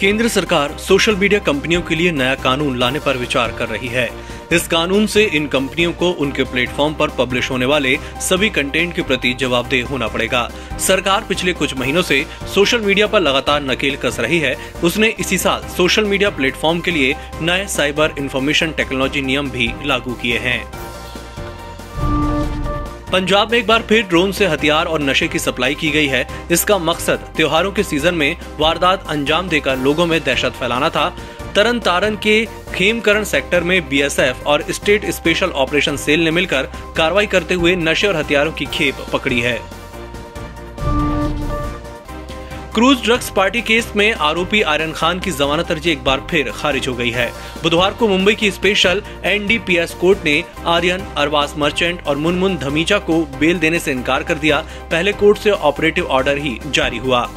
केंद्र सरकार social media कंपनियों के लिए नया कानून लाने पर विचार कर रही है। इस कानून से इन कंपनियों को उनके प्लेटफॉर्म पर पब्लिश होने वाले सभी कंटेंट के प्रति जवाबदेह होना पड़ेगा। सरकार पिछले कुछ महीनों से सोशल मीडिया पर लगातार नकेल कस रही है। उसने इसी साल सोशल मीडिया प्लेटफॉर्म के लिए नए साइबर इंफॉर्मेशन टेक्नोलॉजी नियम भी लागू किए हैं। पंजाब में एक बार फिर ड्रोन से हथियार और नशे की सप्लाई की गई है। इसका मकसद त्योहारों के सीज़न में वारदात अंजाम देकर लोगों में दहशत फैलाना था। तरन तारन के खेमकरण सेक्टर में बीएसएफ और स्टेट स्पेशल ऑपरेशन सेल ने मिलकर कार्रवाई करते हुए नशे और हथियारों की खेप पकड़ी है। क्रूज ड्रग्स पार्टी केस में आरोपी आर्यन खान की जमानत अर्जी एक बार फिर खारिज हो गई है। बुधवार को मुंबई की स्पेशल एनडीपीएस कोर्ट ने आर्यन, अरवास मर्चेंट और मुनमुन धमीचा को बेल देने से इनकार कर दिया। पहले कोर्ट से ऑपरेटिव ऑर्डर ही जारी हुआ।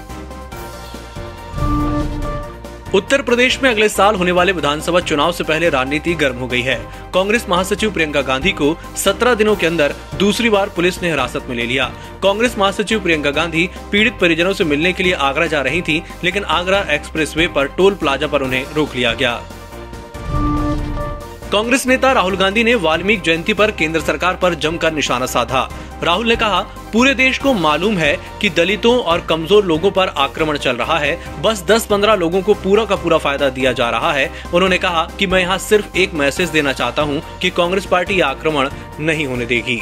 उत्तर प्रदेश में अगले साल होने वाले विधानसभा चुनाव से पहले राजनीति गर्म हो गई है। कांग्रेस महासचिव प्रियंका गांधी को 17 दिनों के अंदर दूसरी बार पुलिस ने हिरासत में ले लिया। कांग्रेस महासचिव प्रियंका गांधी पीड़ित परिजनों से मिलने के लिए आगरा जा रही थी, लेकिन आगरा एक्सप्रेसवे पर टोल प्लाजा पर उन्हें रोक लिया गया। कांग्रेस नेता राहुल गांधी ने वाल्मीकि जयंती पर केंद्र सरकार पर जमकर निशाना साधा। राहुल ने कहा, पूरे देश को मालूम है कि दलितों और कमज़ोर लोगों पर आक्रमण चल रहा है। बस 10-15 लोगों को पूरा का पूरा फ़ायदा दिया जा रहा है। उन्होंने कहा कि मैं यहाँ सिर्फ़ एक मैसेज देना चाहता हूँ कि कांग्रेस पार्टी आक्रमण नहीं होने देगी।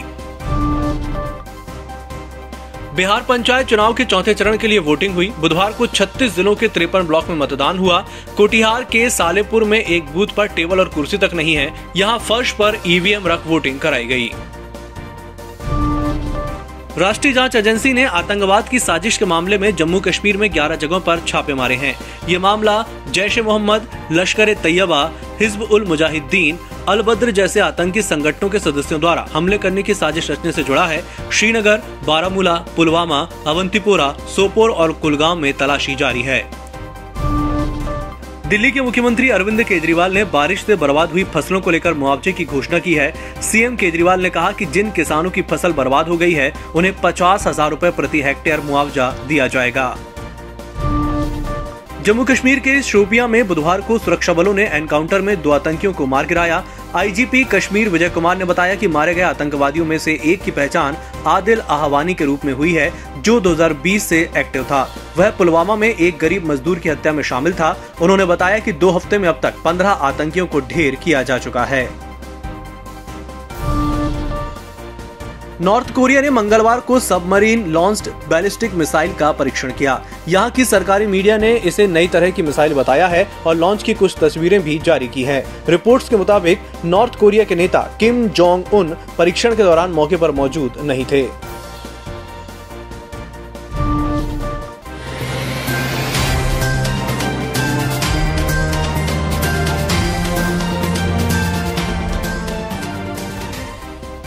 बिहार पंचायत चुनाव के चौथे चरण के लिए वोटिंग हुई। बुधवार को 36 जिलों के तिरपन ब्लॉक में मतदान हुआ। कोटिहार के सालेपुर में एक बूथ पर टेबल और कुर्सी तक नहीं है। यहाँ फर्श पर ईवीएम रख वोटिंग कराई गई। राष्ट्रीय जाँच एजेंसी ने आतंकवाद की साजिश के मामले में जम्मू कश्मीर में 11 जगहों पर छापे मारे हैं। ये मामला जैश ए मोहम्मद, लश्कर ए तैयबा, हिजब उल मुजाहिदीन अलबद्र जैसे आतंकी संगठनों के सदस्यों द्वारा हमले करने की साजिश रचने से जुड़ा है। श्रीनगर, बारामूला, पुलवामा, अवंतीपोरा, सोपोर और कुलगाम में तलाशी जारी है। दिल्ली के मुख्यमंत्री अरविंद केजरीवाल ने बारिश से बर्बाद हुई फ़सलों को लेकर मुआवजे की घोषणा की है। सीएम केजरीवाल ने कहा कि जिन किसानों की फ़सल बर्बाद हो गई है, उन्हें पचास हज़ार रूपए प्रति हेक्टेयर मुआवजा दिया जाएगा। जम्मू कश्मीर के शोपिया में बुधवार को सुरक्षा बलों ने एनकाउंटर में दो आतंकियों को मार गिराया। आईजीपी कश्मीर विजय कुमार ने बताया कि मारे गए आतंकवादियों में से एक की पहचान आदिल आहवानी के रूप में हुई है, जो 2020 से एक्टिव था। वह पुलवामा में एक गरीब मजदूर की हत्या में शामिल था। उन्होंने बताया कि दो हफ़्ते में अब तक 15 आतंकियों को ढेर किया जा चुका है। नॉर्थ कोरिया ने मंगलवार को सबमरीन लॉन्च्ड बैलिस्टिक मिसाइल का परीक्षण किया यहाँ की सरकारी मीडिया ने इसे नई तरह की मिसाइल बताया है और लॉन्च की कुछ तस्वीरें भी जारी की हैं। रिपोर्ट्स के मुताबिक, नॉर्थ कोरिया के नेता किम जोंग उन परीक्षण के दौरान मौके पर मौजूद नहीं थे